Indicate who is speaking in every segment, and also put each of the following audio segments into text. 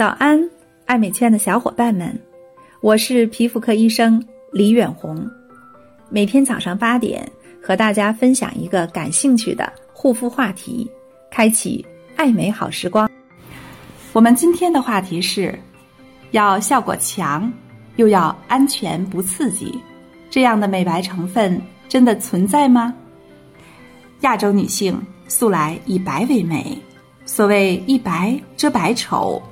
Speaker 1: 早安，爱美圈的小伙伴们，我是皮肤科医生李远红。每天早上八点，和大家分享一个感兴趣的护肤话题，开启爱美好时光。我们今天的话题是：要效果强，又要安全不刺激，这样的美白成分真的存在吗？亚洲女性素来以白为美，所谓一白遮百丑。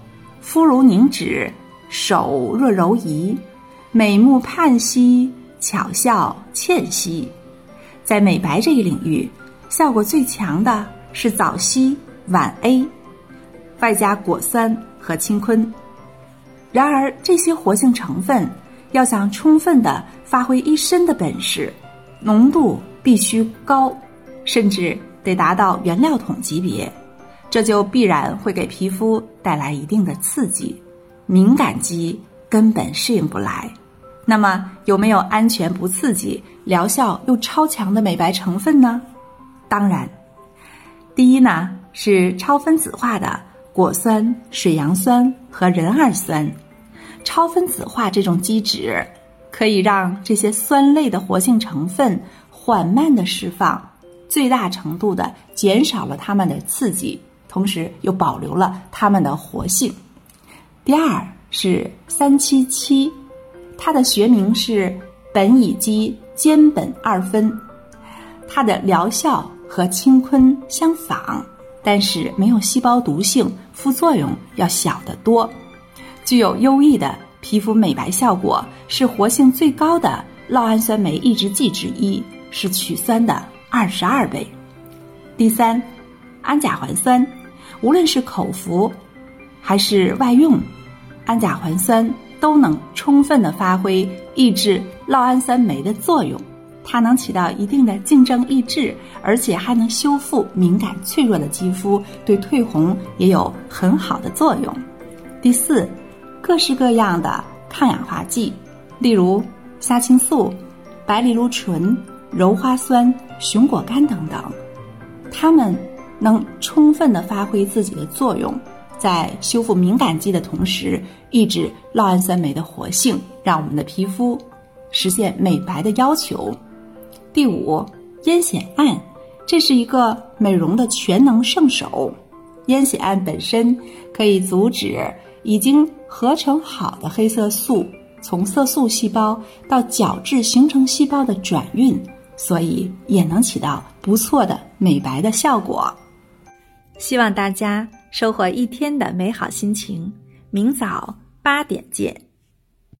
Speaker 1: 肤如凝脂，手若柔夷，美目盼兮，巧笑倩兮。在美白这一领域，效果最强的是早 C、晚 A，外加果酸和青坤。然而，这些活性成分要想充分的发挥一身的本事，浓度必须高，甚至得达到原料桶级别。这就必然会给皮肤带来一定的刺激，敏感肌根本适应不来。那么有没有安全不刺激、疗效又超强的美白成分呢？当然，第一呢是超分子化的果酸、水杨酸和壬二酸。超分子化这种基质可以让这些酸类的活性成分缓慢的释放，最大程度的减少了它们的刺激。同时又保留了它们的活性。第二是三七七，它的学名是苯乙基间苯二酚，它的疗效和青醌相仿，但是没有细胞毒性，副作用要小得多，具有优异的皮肤美白效果，是活性最高的酪氨酸酶抑制剂之一，是曲酸的二十二倍。第三，氨甲环酸。无论是口服还是外用，氨甲环酸都能充分的发挥抑制酪氨酸酶的作用，它能起到一定的竞争抑制，而且还能修复敏感脆弱的肌肤，对褪红也有很好的作用。第四，各式各样的抗氧化剂，例如虾青素、白藜芦醇、鞣花酸、熊果苷等等，它们。能充分的发挥自己的作用，在修复敏感肌的同时，抑制酪氨酸酶的活性，让我们的皮肤实现美白的要求。第五，烟酰胺，这是一个美容的全能圣手。烟酰胺本身可以阻止已经合成好的黑色素从色素细胞到角质形成细胞的转运，所以也能起到不错的美白的效果。希望大家收获一天的美好心情。明早八点见。